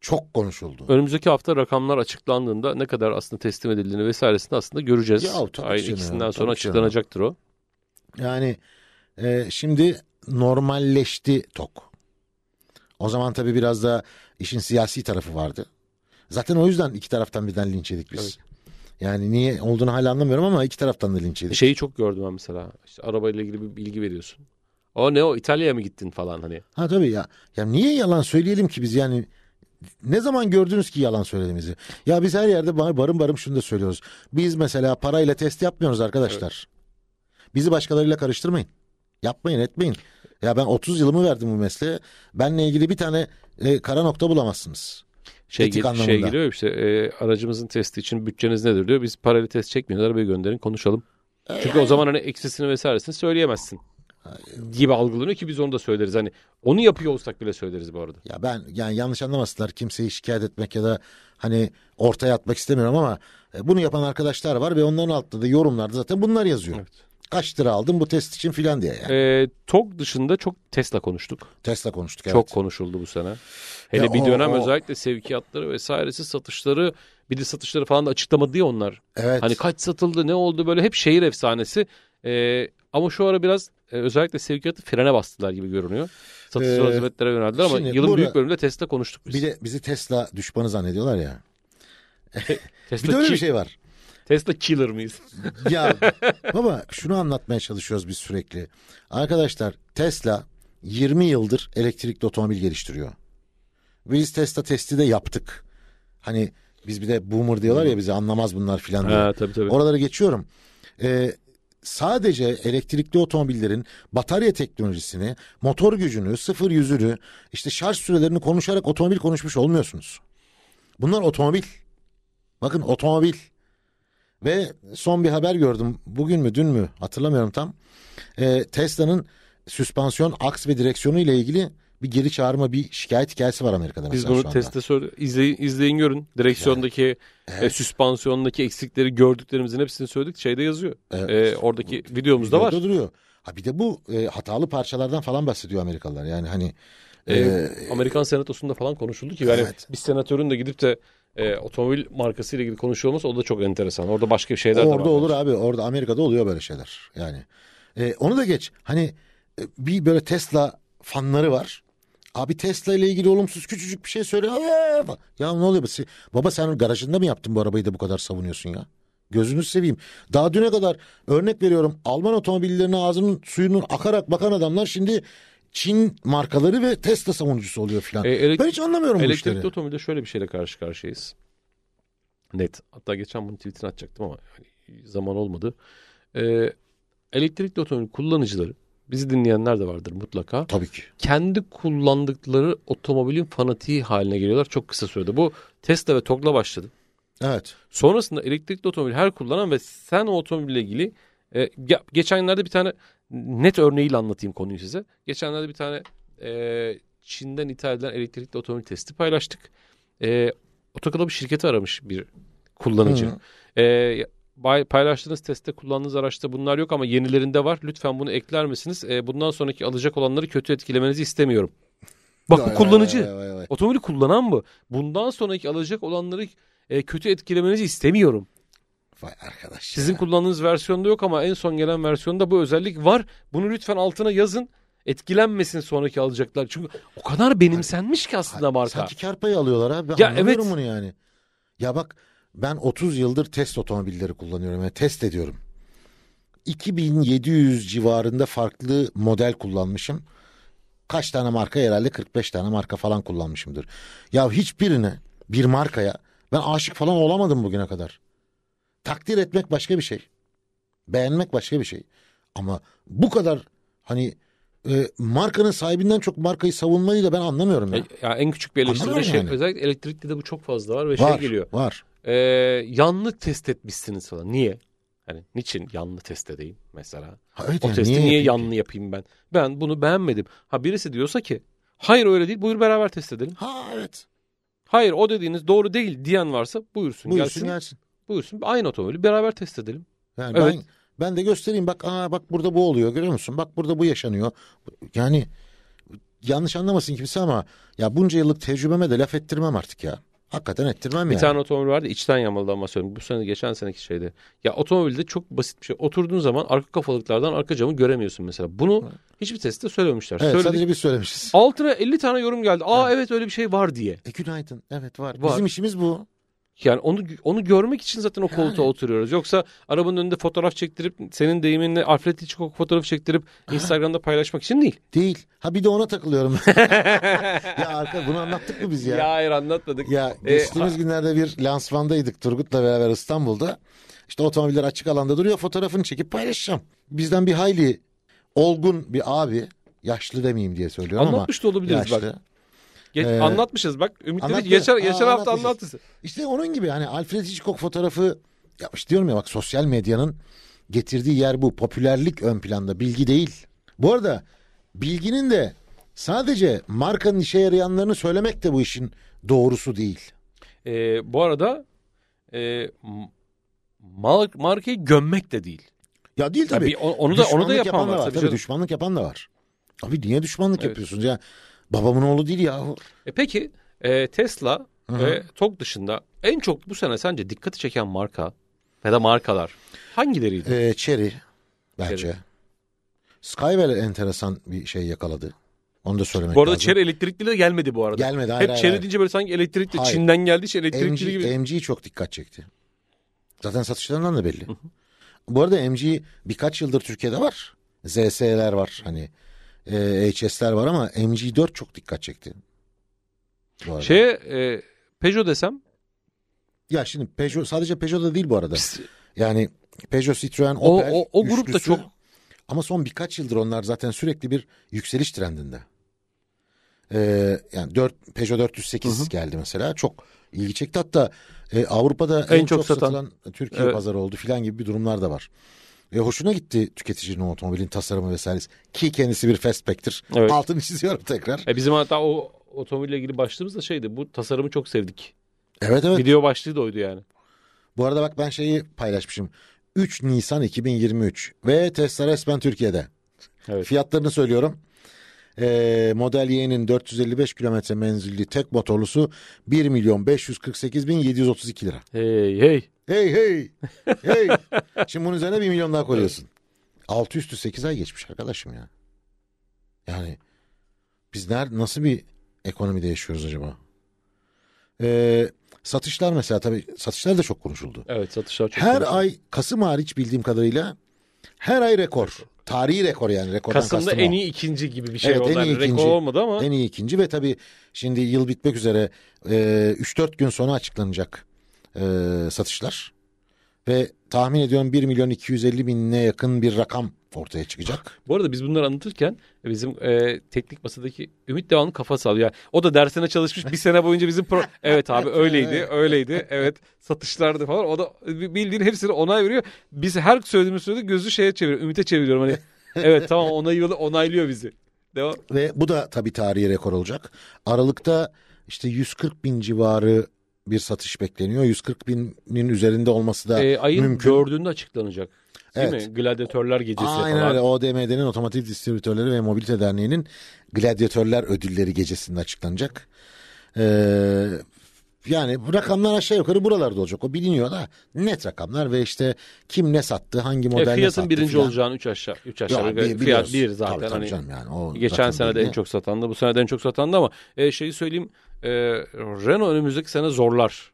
çok konuşuldu. önümüzdeki hafta rakamlar açıklandığında ne kadar aslında teslim edildiğini vesairesini aslında göreceğiz. Ya, tabii canım, ikisinden tabii sonra canım. açıklanacaktır o. Yani e, şimdi normalleşti TOK. O zaman tabii biraz da işin siyasi tarafı vardı. Zaten o yüzden iki taraftan birden linç yedik biz. Evet. Yani niye olduğunu hala anlamıyorum ama iki taraftan da linç yedik. Şeyi çok gördüm ben mesela. İşte arabayla ilgili bir bilgi veriyorsun. O ne o İtalya'ya mı gittin falan hani. Ha tabii ya. Ya niye yalan söyleyelim ki biz yani ne zaman gördünüz ki yalan söylediğimizi? Ya biz her yerde bar- barın barım şunu da söylüyoruz. Biz mesela parayla test yapmıyoruz arkadaşlar. Bizi başkalarıyla karıştırmayın. Yapmayın etmeyin. Ya ben 30 yılımı verdim bu mesleğe. Benle ilgili bir tane e, kara nokta bulamazsınız. Şey, Etik gel- şey geliyor işte e, aracımızın testi için bütçeniz nedir diyor. Biz parayla test çekmiyoruz arabayı gönderin konuşalım. Çünkü o zaman hani eksisini vesairesini söyleyemezsin. Gibi algılanıyor ki biz onu da söyleriz. Hani onu yapıyor olsak bile söyleriz bu arada. Ya ben yani yanlış anlamasınlar kimseyi şikayet etmek ya da hani ortaya atmak istemiyorum ama e, bunu yapan arkadaşlar var ve onların altında da yorumlarda zaten bunlar yazıyor. Evet. Kaç lira aldın bu test için filan diye yani. E, TOG dışında çok Tesla konuştuk. Tesla konuştuk evet. Çok konuşuldu bu sene. Hele Ya bir dönem o- özellikle sevkiyatları vesairesi satışları bir de satışları falan da açıklamadı ya onlar. Evet. Hani kaç satıldı ne oldu böyle hep şehir efsanesi. Ee, ama şu ara biraz e, özellikle sevkiyatı frene bastılar gibi görünüyor. Satış Ee, hizmetlere yöneldiler ama yılın burada- büyük bölümünde Tesla konuştuk biz. bir de bizi Tesla düşmanı zannediyorlar ya. Tesla (laughs) Bir de öyle kim? bir şey var. Tesla killer mıyız? (laughs) ya baba şunu anlatmaya çalışıyoruz biz sürekli. Arkadaşlar Tesla 20 yıldır elektrikli otomobil geliştiriyor. Biz Tesla testi de yaptık. Hani biz bir de boomer diyorlar ya bize anlamaz bunlar filan diye. ha, tabii tabii. Oraları geçiyorum. Ee, sadece elektrikli otomobillerin batarya teknolojisini, motor gücünü, sıfır yüzünü, işte şarj sürelerini konuşarak otomobil konuşmuş olmuyorsunuz. Bunlar otomobil. Bakın otomobil. Ve son bir haber gördüm. Bugün mü dün mü hatırlamıyorum tam. Ee, Tesla'nın süspansiyon, aks ve direksiyonu ile ilgili bir geri çağırma bir şikayet hikayesi var Amerika'da. Biz bunu testte izleyin, izleyin görün. Direksiyondaki, e, süspansiyondaki eksikleri gördüklerimizin hepsini söyledik. Şeyde yazıyor. Evet. E, oradaki videomuzda var. Duruyor. Ha bir de bu e, hatalı parçalardan falan bahsediyor Amerikalılar. Yani hani E, e, Amerikan senatosunda falan konuşuldu ki yani Evet. bir senatörün de gidip de e, otomobil markası ile ilgili konuşuyor olması o da çok enteresan. Orada başka şeyler de var. orada olur abi. Orada Amerika'da oluyor böyle şeyler. Yani e, onu da geç. Hani e, bir böyle Tesla fanları var. Abi Tesla ile ilgili olumsuz küçücük bir şey söyle. Aa! Ya ne oluyor? bu? Baba sen garajında mı yaptın bu arabayı da bu kadar savunuyorsun ya? Gözünü seveyim. Daha düne kadar örnek veriyorum Alman otomobillerine ağzının suyunun akarak bakan adamlar şimdi Çin markaları ve Tesla savunucusu oluyor filan. E, elek- ben hiç anlamıyorum bu Elektrikli işleri. otomobilde şöyle bir şeyle karşı karşıyayız. Net. Hatta geçen bunu tweetini atacaktım ama hani zaman olmadı. Ee, elektrikli otomobil kullanıcıları, bizi dinleyenler de vardır mutlaka. Tabii ki. Kendi kullandıkları otomobilin fanatiği haline geliyorlar çok kısa sürede. Bu Tesla ve TOG'la başladı. Evet. Sonrasında elektrikli otomobil her kullanan ve sen o otomobille ilgili e, ge- geçenlerde bir tane net örneğiyle anlatayım konuyu size. Geçenlerde bir tane e, Çin'den ithal edilen elektrikli otomobil testi paylaştık. E, Otoklub şirketi aramış bir kullanıcı. Hı. E, paylaştığınız testte kullandığınız araçta bunlar yok ama yenilerinde var. Lütfen bunu ekler misiniz? E, bundan sonraki alacak olanları kötü etkilemenizi istemiyorum. Bak bu Vay, kullanıcı. vay, vay, vay. Otomobili kullanan bu. Bundan sonraki alacak olanları e, kötü etkilemenizi istemiyorum. Vay arkadaş. Sizin ya. kullandığınız versiyonda yok ama en son gelen versiyonda bu özellik var. Bunu lütfen altına yazın. Etkilenmesin sonraki alacaklar. Çünkü o kadar benimsenmiş ki aslında marka. Sanki kar payı alıyorlar abi. Ben Ya evet. bunu yani. Ya bak ben 30 yıldır test otomobilleri kullanıyorum. Yani test ediyorum. 2700 civarında farklı model kullanmışım. Kaç tane marka herhalde 45 tane marka falan kullanmışımdır. Ya hiçbirine bir markaya ben aşık falan olamadım bugüne kadar. Takdir etmek başka bir şey. Beğenmek başka bir şey. Ama bu kadar hani e, markanın sahibinden çok markayı savunmayı da ben anlamıyorum ya. Ya en küçük bir eleştiri de Anlamıyorum şey, yani. özellikle elektrikli de bu çok fazla var ve var, şey geliyor. var. E, yanlı test etmişsiniz falan. Niye? Hani niçin yanlı test edeyim mesela? Ha, evet O yani testi niye, yapayım ki? yanlı yapayım ben? Ben bunu beğenmedim. Ha birisi diyorsa ki hayır öyle değil buyur beraber test edelim. Ha evet. Hayır o dediğiniz doğru değil diyen varsa buyursun, Buyursun gelsin. gelsin. Buyursun aynı otomobili beraber test edelim. Yani Evet. ben ben de göstereyim bak aa bak burada bu oluyor görüyor musun? Bak burada bu yaşanıyor. Yani yanlış anlamasın kimse ama ya bunca yıllık tecrübeme de laf ettirmem artık ya. Hakikaten ettirmem Bir yani. tane otomobil vardı içten yamalıdan bahsediyorum. Bu sene geçen seneki şeyde. Ya otomobilde çok basit bir şey. Oturduğun zaman arka kafalıklardan arka camı göremiyorsun mesela. Bunu hiçbir testte söylememişler. Evet Söyledik. sadece biz söylemişiz. Altına 50 tane yorum geldi. Aa evet öyle bir şey var diye. E, günaydın. Evet var. Var. Bizim işimiz bu. Yani onu onu görmek için zaten o koltuğa Yani. oturuyoruz. Yoksa arabanın önünde fotoğraf çektirip senin deyiminle Alfred Hitchcock fotoğrafı çektirip (laughs) Instagram'da paylaşmak için değil. Değil. Ha bir de ona takılıyorum. (laughs) ya arka bunu anlattık mı biz ya? Ya, hayır anlatmadık. Ya Ee, geçtiğimiz günlerde bir lansmandaydık Turgut'la beraber İstanbul'da. İşte otomobiller açık alanda duruyor fotoğrafını çekip paylaşacağım. Bizden bir hayli olgun bir abi yaşlı demeyeyim diye söylüyorum Anlatmış da ama olabiliriz yaşlı. bak. Ge- Ee, anlatmışız bak. Ümit dedi anlattı. ki geçen, geçen hafta anlatmışız. anlattı. İşte onun gibi hani Alfred Hitchcock fotoğrafı yapmış diyorum ya bak sosyal medyanın getirdiği yer bu. Popülerlik ön planda bilgi değil. Bu arada bilginin de sadece markanın işe yarayanlarını söylemek de bu işin doğrusu değil. Ee, bu arada e, mar- markayı gömmek de değil. Ya değil tabii. Tabii onu da onu da yapan yapan da var. tabii Tabii düşmanlık yapan da var. Abi niye düşmanlık Evet. yapıyorsunuz ya? Babamın oğlu değil yahu. E peki e, Tesla Hı hı. ve TOG dışında en çok bu sene sence dikkati çeken marka ya da markalar hangileriydi? Ee, Cherry bence. Chery. Skywell enteresan bir şey yakaladı. Onu da söylemek bu arada lazım. Chery elektrikli de gelmedi bu arada. Gelmedi hayır Hep hayır. Chery hayır. deyince böyle sanki elektrikli Hayır. Çin'den geldi şey elektrikli gibi. MG, MG çok dikkat çekti. Zaten satışlarından da belli. Bu arada MG birkaç yıldır Türkiye'de var. ZS'ler var hani e, HS'ler var ama MG4 çok dikkat çekti. Şeye e, Peugeot desem Ya şimdi Peugeot sadece Peugeot'da değil bu arada. Yani Peugeot, Citroen, o, Opel o, o grup da çok Ama son birkaç yıldır onlar zaten sürekli bir yükseliş trendinde. Ee, yani 4 Peugeot 408 Hı hı. geldi mesela. Çok ilgi çekti. Hatta e, Avrupa'da En en, çok çok, satan. satılan Türkiye Evet. pazarı oldu filan gibi bir durumlar da var. E, hoşuna gitti tüketicinin otomobilin tasarımı vesairesi. Ki kendisi bir fastback'tir. Evet. Altını çiziyorum tekrar. E bizim hatta o otomobille ilgili başlığımız da şeydi. Bu tasarımı çok sevdik. Evet evet. Video başlığı da oydu yani. Bu arada bak ben şeyi paylaşmışım. 3 Nisan 2023 ve Tesla resmen Türkiye'de. Evet. Fiyatlarını söylüyorum. Ee, Model Y'nin 455 kilometre menzilli tek motorlusu 1 milyon 548 bin 732 lira. Hey hey. Hey hey (laughs) hey. Şimdi bunun üzerine 1 milyon daha koyuyorsun. 6 üstü 8 ay geçmiş arkadaşım ya. Yani biz nerede nasıl bir ekonomide yaşıyoruz acaba? Ee, satışlar mesela tabii satışlar da çok konuşuldu. Evet satışlar çok Her konuşuldu. ay Kasım hariç bildiğim kadarıyla her ay rekor. Tarihi rekor yani rekordan Kasım'da en o. iyi ikinci gibi bir şey Evet, oldu. en Yani iyi rekor ikinci. olmadı ama En iyi ikinci ve tabii şimdi yıl bitmek üzere e, 3-4 gün sonra açıklanacak e, satışlar. Ve tahmin ediyorum 1 milyon 250 binine yakın bir rakam ortaya çıkacak. (laughs) bu arada biz bunları anlatırken bizim e, teknik masadaki Ümit devamlı kafa sallıyor. Yani o da dersine çalışmış bir sene boyunca bizim pro... (laughs) Evet abi öyleydi öyleydi evet satışlardı falan. O da bildiğin hepsini onay veriyor. Biz her söylediğimiz sürede gözü şeye çeviriyor. Ümit'e çeviriyorum hani. (laughs) Evet tamam onaylıyor, onaylıyor bizi. Devam. Ve bu da tabii tarihi rekor olacak. Aralıkta işte 140 bin civarı bir satış bekleniyor. 140 binin üzerinde olması da E, ayın mümkün. dördünde açıklanacak. Değil Evet. mi? Gladyatörler gecesi Aynen falan. öyle. ODM'nin Otomotiv Distribütörleri ve Mobilite Derneği'nin Gladyatörler Ödülleri gecesinde açıklanacak. Ee, yani bu rakamlar aşağı yukarı buralarda olacak. O biliniyor da net rakamlar ve işte kim ne sattı, hangi E, model ne fiyatın sattı birinci filan. olacağını 3 aşağı 3 aşağı Ya, yukarı. bi- fiyat biliyoruz. 1 zaten Tabii, tabii hani. canım yani. O Geçen sene de en çok satandı. Bu sene de en çok satandı ama e, şeyi söyleyeyim. E, Renault önümüzdeki sene zorlar.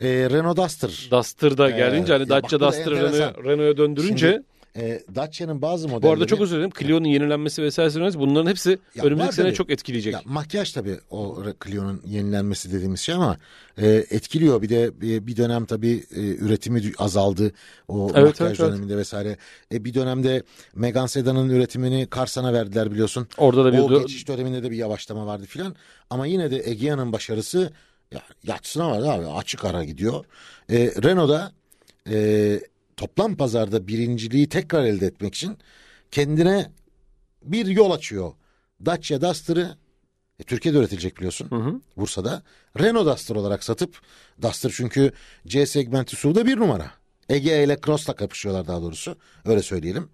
Ee, Renault Duster. Duster da Ee, gelince hani Dacia Duster'ı. Renault- Renault'a döndürünce Ee, Dacia'nın bazı modelleri... bu arada çok özür dilerim. Clio'nun yenilenmesi vesaire bunların hepsi Ya önümüzdeki sene tabii. çok etkileyecek. Ya, makyaj tabii o Clio'nun yenilenmesi dediğimiz şey ama e, etkiliyor. Bir de bir, bir dönem tabii e, üretimi azaldı o Evet, makyaj evet, evet. döneminde vesaire. E, bir dönemde Megane Sedan'ın üretimini Karsan'a verdiler biliyorsun. Orada da bir O geçiş döneminde de bir yavaşlama vardı filan. Ama yine de Egea'nın başarısı ya, yatsına vardı abi açık ara gidiyor. E, Renault'da e, toplam pazarda birinciliği tekrar elde etmek için kendine bir yol açıyor. Dacia Duster'ı e, Türkiye'de üretilecek biliyorsun. Hı hı. Bursa'da. Renault Duster olarak satıp Duster çünkü C segmenti SUV'da bir numara. Ege ile Cross'la kapışıyorlar daha doğrusu. Öyle söyleyelim.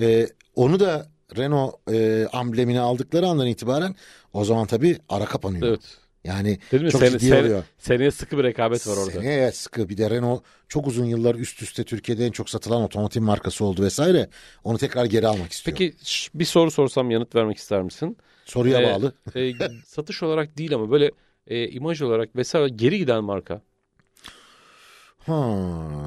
E, onu da Renault e, amblemini aldıkları andan itibaren o zaman tabii ara kapanıyor. Evet. Yani Değil mi? çok Sene- ciddi sene- oluyor. Seneye sıkı bir rekabet var orada. Seneye evet sıkı. Bir de Renault çok uzun yıllar üst üste Türkiye'de en çok satılan otomotiv markası oldu vesaire. Onu tekrar geri almak istiyor. Peki bir soru sorsam yanıt vermek ister misin? Soruya Ee, bağlı. e, (laughs) satış olarak değil ama böyle e, imaj olarak vesaire geri giden marka. Ha,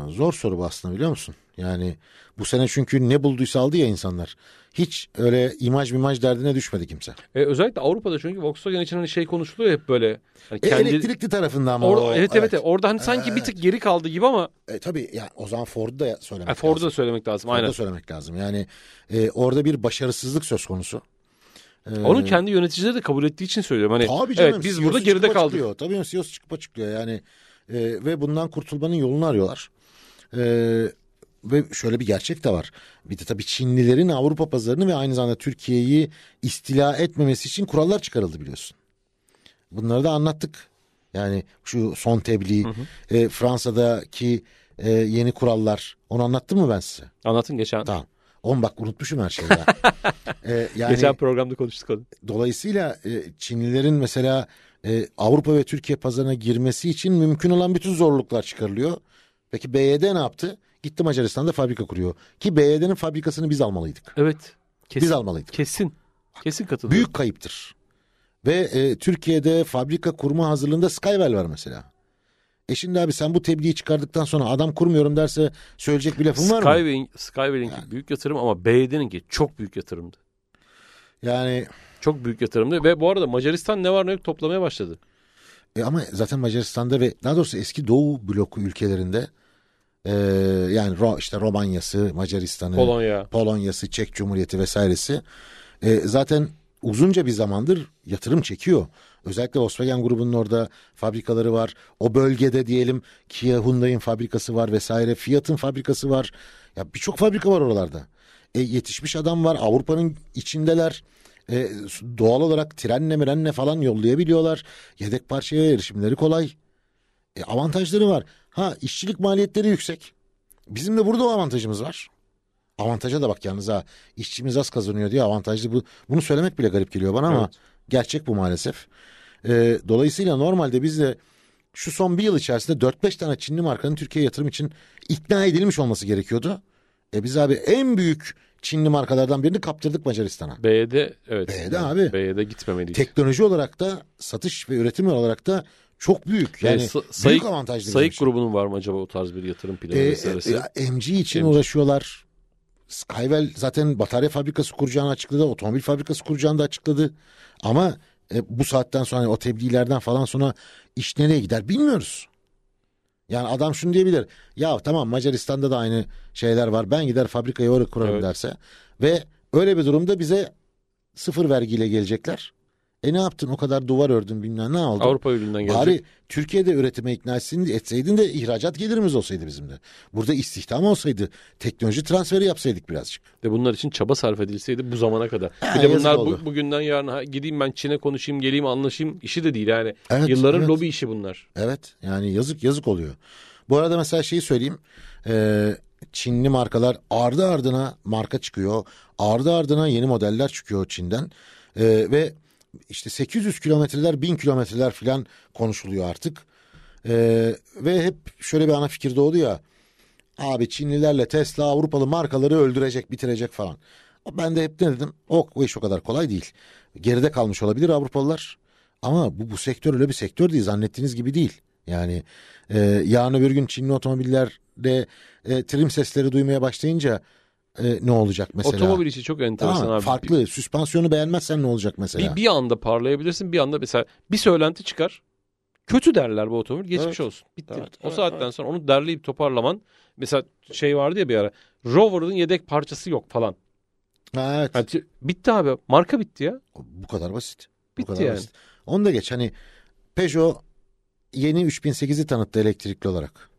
zor soru bu aslında biliyor musun? Yani bu sene çünkü ne bulduysa aldı ya insanlar. Hiç öyle imaj imaj derdine düşmedi kimse. E, özellikle Avrupa'da çünkü Volkswagen için hani şey konuşuluyor hep böyle. Hani E, kendi elektrikli tarafında ama Orada, o, evet, evet evet orada hani sanki bir Evet. tık geri kaldı gibi ama E, tabii yani o zaman Ford'u da söylemek e, Ford'u da lazım. söylemek lazım Ford'u aynen. da söylemek lazım. Yani e, orada bir başarısızlık söz konusu. E, Onu kendi yöneticileri de kabul ettiği için söylüyorum. Hani Tabii canım. evet biz burada geride çıkıp kaldık. Tabii CEO'su çıkıp açıklıyor yani. E, ve bundan kurtulmanın yolunu arıyorlar. E, ve şöyle bir gerçek de var. Bir de tabii Çinlilerin Avrupa pazarını ve aynı zamanda Türkiye'yi istila etmemesi için kurallar çıkarıldı biliyorsun. Bunları da anlattık. Yani şu son tebliğ, e, Fransa'daki e, yeni kurallar. Onu anlattım mı ben size? Anlatın geçen. Tamam. Oğlum bak unutmuşum her şeyi ya. (laughs) E, yani Geçen programda konuştuk onu. Dolayısıyla e, Çinlilerin mesela e, Avrupa ve Türkiye pazarına girmesi için mümkün olan bütün zorluklar çıkarılıyor. Peki BYD ne yaptı? Gitti Macaristan'da fabrika kuruyor. Ki BYD'nin fabrikasını biz almalıydık. Evet. Kesin. Biz almalıydık. Kesin. Kesin katılıyorum. Büyük kayıptır. Ve e, Türkiye'de fabrika kurma hazırlığında Skywell var mesela. E şimdi abi sen bu tebliği çıkardıktan sonra adam kurmuyorum derse söyleyecek bir lafın var mı? Skyway'in, Skyway'inki büyük yatırım ama BYD'ninki çok büyük yatırımdı. Yani Çok büyük yatırımdı ve bu arada Macaristan ne var ne yok toplamaya başladı. e ama zaten Macaristan'da ve daha doğrusu eski Doğu bloku ülkelerinde e, yani Ro, işte Romanya'sı, Macaristan'ı, Polonya. Polonya'sı, Çek Cumhuriyeti vesairesi e, zaten uzunca bir zamandır yatırım çekiyor. Özellikle Volkswagen grubunun orada fabrikaları var. O bölgede diyelim Kia Hyundai'nin fabrikası var vesaire. Fiat'ın fabrikası var. Ya birçok fabrika var oralarda. E, yetişmiş adam var. Avrupa'nın içindeler. E, doğal olarak trenle mirenle falan yollayabiliyorlar. Yedek parçaya erişimleri kolay. E, avantajları var. Ha işçilik maliyetleri yüksek. Bizim de burada o avantajımız var. Avantaja da bak yalnız ha. İşçimiz az kazanıyor diye avantajlı. Bu, bunu söylemek bile garip geliyor bana ama Evet. gerçek bu maalesef. E, dolayısıyla normalde biz de şu son bir yıl içerisinde 4-5 tane Çinli markanın Türkiye'ye yatırım için ikna edilmiş olması gerekiyordu. E biz abi en büyük Çinli markalardan birini kaptırdık Macaristan'a. BYD evet. BYD abi. BYD gitmemeliydi. Teknoloji olarak da satış ve üretim olarak da çok büyük. Yani Yani sa- büyük sayık, avantajlı. bizim sayık için. grubunun var mı acaba o tarz bir yatırım planı E, vesairesi? e, MG için MG. uğraşıyorlar. Skywell zaten batarya fabrikası kuracağını açıkladı. Otomobil fabrikası kuracağını da açıkladı. Ama e, bu saatten sonra hani o tebliğlerden falan sonra iş nereye gider bilmiyoruz. Yani adam şunu diyebilir. Ya tamam Macaristan'da da aynı şeyler var. Ben gider fabrikayı oraya kurarım Evet. derse. Ve öyle bir durumda bize sıfır vergiyle gelecekler. E ne yaptın? O kadar duvar ördün bilmem ne oldu? Avrupa ürününden gelecek. Bari Türkiye'de üretime ikna etsin, etseydin de ihracat gelirimiz olsaydı bizim de. Burada istihdam olsaydı, teknoloji transferi yapsaydık birazcık. Ve bunlar için çaba sarf edilseydi bu zamana kadar. Ha, bir de bunlar bu, bugünden yarına gideyim ben Çin'e konuşayım, geleyim anlaşayım işi de değil yani. Evet, Yılların evet. lobi işi bunlar. Evet yani yazık yazık oluyor. Bu arada mesela şeyi söyleyeyim. Ee, Çinli markalar ardı ardına marka çıkıyor. Ardı ardına yeni modeller çıkıyor Çin'den. Ee, ve işte 800 kilometreler 1000 kilometreler falan konuşuluyor artık. Ee, ve hep şöyle bir ana fikir doğdu ya. Abi Çinlilerle Tesla Avrupalı markaları öldürecek bitirecek falan. Ben de hep ne dedim? O, o iş o kadar kolay değil. Geride kalmış olabilir Avrupalılar. Ama bu, bu sektör öyle bir sektör değil. Zannettiğiniz gibi değil. Yani e, yarın öbür gün Çinli otomobillerde e, trim sesleri duymaya başlayınca e, ne olacak mesela? Otomobil işi çok enteresan Tamam, abi. farklı. Süspansiyonu beğenmezsen ne olacak mesela? Bir, bir anda parlayabilirsin bir anda mesela bir söylenti çıkar. Kötü derler bu otomobil geçmiş Evet. olsun. Bitti. Evet, o evet, saatten sonra onu derleyip toparlaman. Mesela şey vardı ya bir ara. Rover'ın yedek parçası yok falan. Ha, evet. Yani bitti abi. Marka bitti ya. Bu kadar basit. Bu Bitti kadar yani. basit. Onu da geç. Hani Peugeot yeni 3008'i tanıttı elektrikli olarak.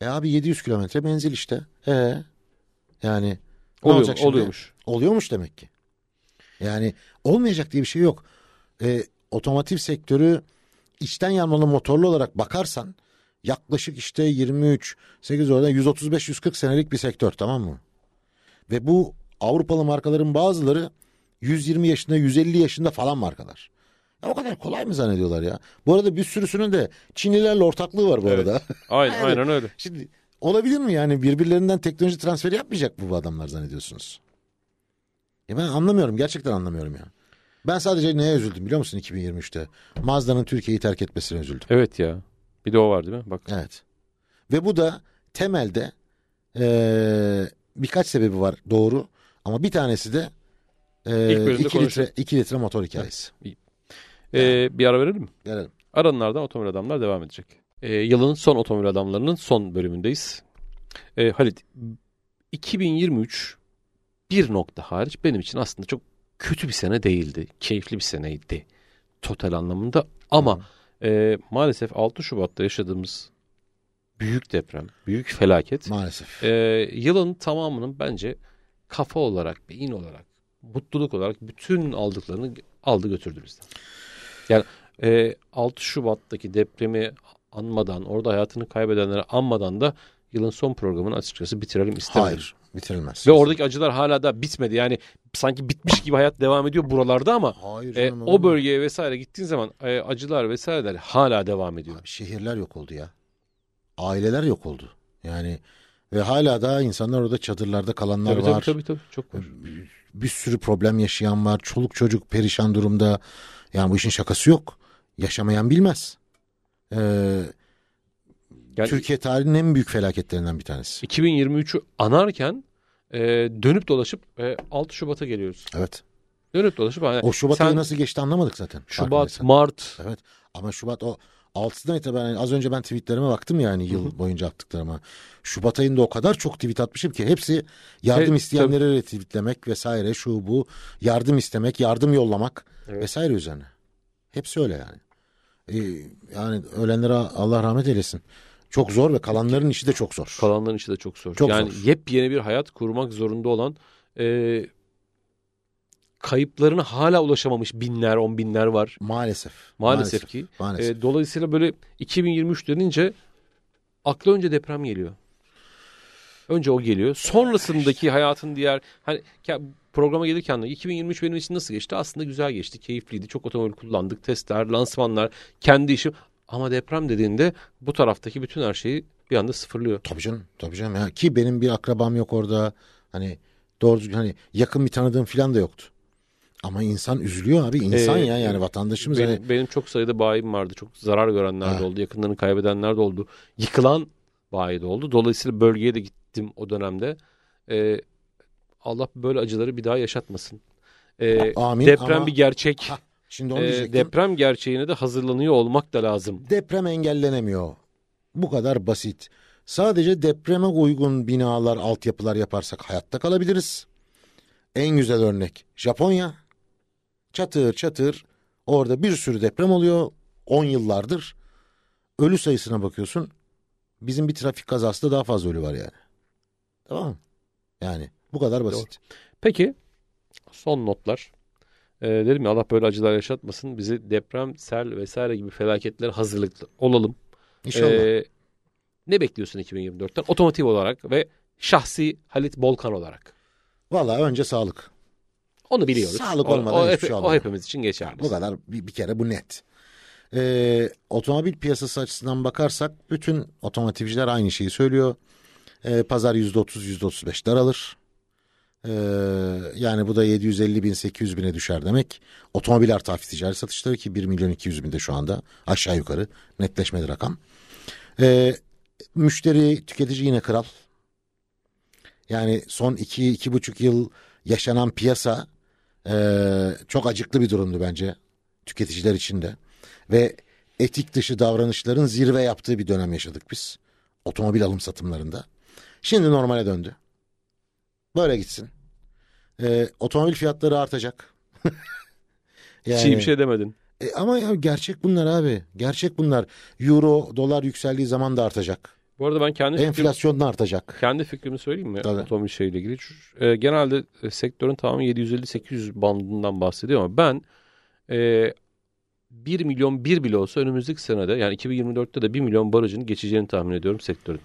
E abi 700 kilometre menzil işte. E yani Oluyor, olacak şimdi? oluyormuş. Oluyormuş demek ki. Yani olmayacak diye bir şey yok. E, otomotiv sektörü içten yanmalı motorlu olarak bakarsan yaklaşık işte 23 8 oradan 135 140 senelik bir sektör tamam mı? Ve bu Avrupalı markaların bazıları 120 yaşında 150 yaşında falan markalar. Ya o kadar kolay mı zannediyorlar ya? Bu arada bir sürüsünün de Çinlilerle ortaklığı var bu Evet. arada. Aynen, (laughs) Yani- aynen öyle. Şimdi olabilir mi yani birbirlerinden teknoloji transferi yapmayacak mı bu adamlar zannediyorsunuz? Ya ben anlamıyorum gerçekten anlamıyorum ya. Ben sadece neye üzüldüm biliyor musun 2023'te? Mazda'nın Türkiye'yi terk etmesine üzüldüm. Evet ya. Bir de o var değil mi? Bak. Evet. Ve bu da temelde eee, birkaç sebebi var doğru. Ama bir tanesi de eee İlk bölümde 2 konuşalım. litre, 2 litre motor hikayesi. Ee, bir ara verelim mi? Gelelim. Aranlardan otomobil adamlar devam edecek. Ee, yılın son otomobil adamlarının son bölümündeyiz. Ee, Halit 2023 bir nokta hariç benim için aslında çok kötü bir sene değildi. Keyifli bir seneydi total anlamında. Ama e, maalesef 6 Şubat'ta yaşadığımız büyük deprem, büyük felaket Maalesef. e, yılın tamamının bence kafa olarak, beyin olarak, mutluluk olarak bütün aldıklarını aldı götürdü bizden. Yani e, 6 Şubat'taki depremi anmadan, orada hayatını kaybedenleri anmadan da yılın son programını açıkçası bitirelim istemedim. Hayır bitirilmez. Ve oradaki acılar hala da bitmedi. Yani sanki bitmiş gibi hayat devam ediyor buralarda ama Hayır e, canım, olur o bölgeye vesaire gittiğin zaman e, acılar vesaireler hala devam ediyor. Abi şehirler yok oldu ya. Aileler yok oldu. Yani ve hala da insanlar orada çadırlarda kalanlar Tabii, tabii var. tabii tabii çok var. Bir sürü problem yaşayan var. Çoluk çocuk perişan durumda. Yani bu işin şakası yok. Yaşamayan bilmez. Ee, Yani Türkiye tarihinin en büyük felaketlerinden bir tanesi. 2023'ü anarken e, dönüp dolaşıp e, 6 Şubat'a geliyoruz. Evet. Dönüp dolaşıp hani O Şubat sen ayı nasıl geçti anlamadık zaten. Şubat. Mart Evet. Ama Şubat o 6'dan itibaren az önce ben tweetlerime baktım yani yıl boyunca attıklarıma. Şubat ayında o kadar çok tweet atmışım ki hepsi yardım He, isteyenleri retweetlemek vesaire şu bu yardım istemek, yardım yollamak Evet. vesaire üzerine. Hepsi öyle yani. Ee, yani ölenlere Allah rahmet eylesin. Çok zor ve kalanların işi de çok zor. kalanların işi de çok zor. Çok yani zor. yepyeni bir hayat kurmak zorunda olan e, kayıplarına hala ulaşamamış binler, on binler var. Maalesef. Maalesef, ki. Maalesef. E, dolayısıyla böyle 2023 denince akla önce deprem geliyor. Önce o geliyor. Sonrasındaki hayatın diğer hani programa gelirken de 2023 benim için nasıl geçti? Aslında güzel geçti, keyifliydi. Çok otomobil kullandık, testler, lansmanlar, kendi işim. Ama deprem dediğinde bu taraftaki bütün her şeyi bir anda sıfırlıyor. Tabii canım. Tabii canım. Ya. Ki benim bir akrabam yok orada. Hani doğru hani yakın bir tanıdığım falan da yoktu. Ama insan üzülüyor abi. İnsan Ee, ya yani vatandaşımız. Benim, hani, benim çok sayıda bayim vardı. Çok zarar görenler de Ha. oldu. Yakınlarını kaybedenler de oldu. Yıkılan bayi de oldu. Dolayısıyla bölgeye de gittim o dönemde. Ee, Allah böyle acıları bir daha yaşatmasın. Ee, Amin deprem ama- bir gerçek. Ha, şimdi onu diyecektim. deprem gerçeğine de hazırlanıyor olmak da lazım. Deprem engellenemiyor. Bu kadar basit. Sadece depreme uygun binalar, altyapılar yaparsak hayatta kalabiliriz. En güzel örnek Japonya. Çatır çatır orada bir sürü deprem oluyor 10 yıllardır. Ölü sayısına bakıyorsun. Bizim bir trafik kazasında daha fazla ölü var yani. Tamam mı? Yani bu kadar basit. Peki son notlar. Ee, dedim ya Allah böyle acılar yaşatmasın. Bizi deprem, sel vesaire gibi felaketler hazırlıklı olalım. İnşallah. Ee, ne bekliyorsun 2024'ten? Otomotiv olarak ve şahsi Halit Bolkan olarak. Vallahi önce sağlık. Onu biliyoruz. Sağlık O- olmadan o, hiçbir şey o olmaz. hepimiz için geçerli. Bu kadar bir, bir kere bu net. Ee, otomobil piyasası açısından bakarsak bütün otomotivciler aynı şeyi söylüyor. Ee, pazar %30 %35 daralır. Ee, yani bu da 750 bin 800 bine düşer demek. Otomobil artı hafif ticari satışları ki 1 milyon 200 binde şu anda aşağı yukarı netleşmedi rakam. Ee, müşteri tüketici yine kral. Yani son 2 iki, 2,5 yıl yaşanan piyasa ee, çok acıklı bir durumdu bence tüketiciler için de. Ve etik dışı davranışların zirve yaptığı bir dönem yaşadık biz. Otomobil alım satımlarında. Şimdi normale döndü. Böyle gitsin. Ee, otomobil fiyatları artacak. (laughs) Hiç iyi bir şey demedin. E, ama ya gerçek bunlar abi. Gerçek bunlar. Euro, dolar yükseldiği zaman da artacak. Bu arada ben kendi fikrim, Enflasyon da artacak. kendi fikrimi söyleyeyim mi? Tabii. Otomobil şeyle ilgili. E, genelde e, sektörün tamamı 750-800 bandından bahsediyor ama ben e, 1 milyon 1 bile olsa önümüzdeki senede yani 2024'te de 1 milyon barajın geçeceğini tahmin ediyorum sektörün.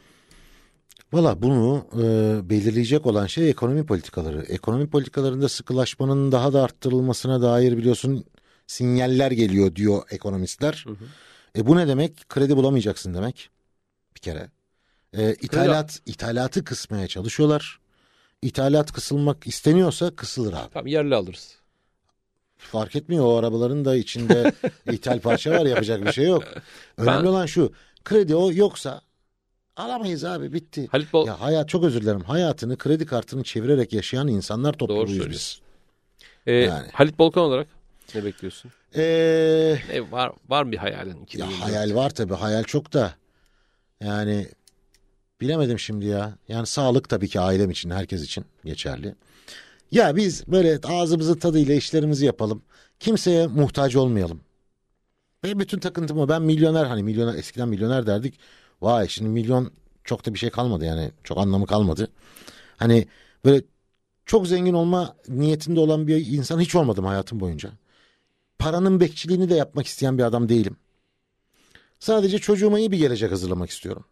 Valla bunu e, belirleyecek olan şey ekonomi politikaları. Ekonomi politikalarında sıkılaşmanın daha da arttırılmasına dair biliyorsun sinyaller geliyor diyor ekonomistler. Hı hı. E bu ne demek? Kredi bulamayacaksın demek. Bir kere. E, ithalat, ithalatı kısmaya çalışıyorlar. İthalat kısılmak isteniyorsa kısılır abi. Tamam yerli alırız. Fark etmiyor o arabaların da içinde (laughs) ithal parça var yapacak bir şey yok. Önemli Ben- olan şu. Kredi o yoksa alamayız abi bitti. Halit Bol Ya hayat çok özür dilerim. Hayatını kredi kartını çevirerek yaşayan insanlar topluluğuyuz biz. söylüyorsun. e, yani. Halit Bolkan olarak ne bekliyorsun? Ee, Ne var var mı bir hayalin? ya 2024? hayal var tabii. Hayal çok da. Yani bilemedim şimdi ya. Yani sağlık tabii ki ailem için, herkes için geçerli. Ya biz böyle ağzımızın tadıyla işlerimizi yapalım. Kimseye muhtaç olmayalım. Ve bütün takıntım o. Ben milyoner hani milyoner eskiden milyoner derdik. Vay şimdi milyon çok da bir şey kalmadı yani. Çok anlamı kalmadı. Hani böyle çok zengin olma niyetinde olan bir insan hiç olmadım hayatım boyunca. Paranın bekçiliğini de yapmak isteyen bir adam değilim. Sadece çocuğuma iyi bir gelecek hazırlamak istiyorum.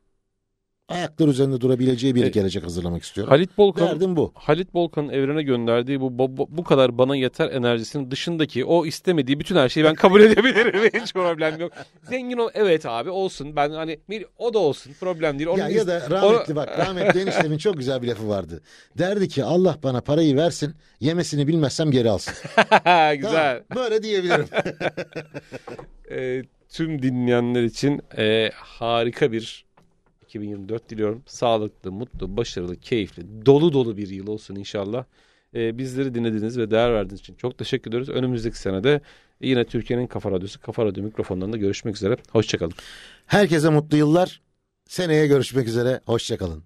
Ayaklar üzerinde durabileceği bir E, gelecek hazırlamak istiyorum. Halit Bolkan Derdim bu. Halit Bolkan'ın evrene gönderdiği bu, bu bu kadar bana yeter enerjisinin dışındaki o istemediği bütün her şeyi ben kabul (laughs) edebilirim. Hiç problem yok. Zengin ol evet abi olsun. Ben hani o da olsun. Problem değil. Onu Ya, ya da rahmetli bak (laughs) rahmetli eniştemin çok güzel bir lafı vardı. Derdi ki Allah bana parayı versin yemesini bilmezsem geri alsın. (laughs) Güzel. Tamam, böyle diyebilirim. Ee, tüm dinleyenler için e, harika bir 2024 diliyorum. Sağlıklı, mutlu, başarılı, keyifli, dolu dolu bir yıl olsun inşallah. Ee, bizleri dinlediğiniz ve değer verdiğiniz için çok teşekkür ediyoruz. Önümüzdeki senede yine Türkiye'nin Kafa Radyosu, Kafa Radyo mikrofonlarında görüşmek üzere. Hoşçakalın. Herkese mutlu yıllar. Seneye görüşmek üzere. Hoşçakalın.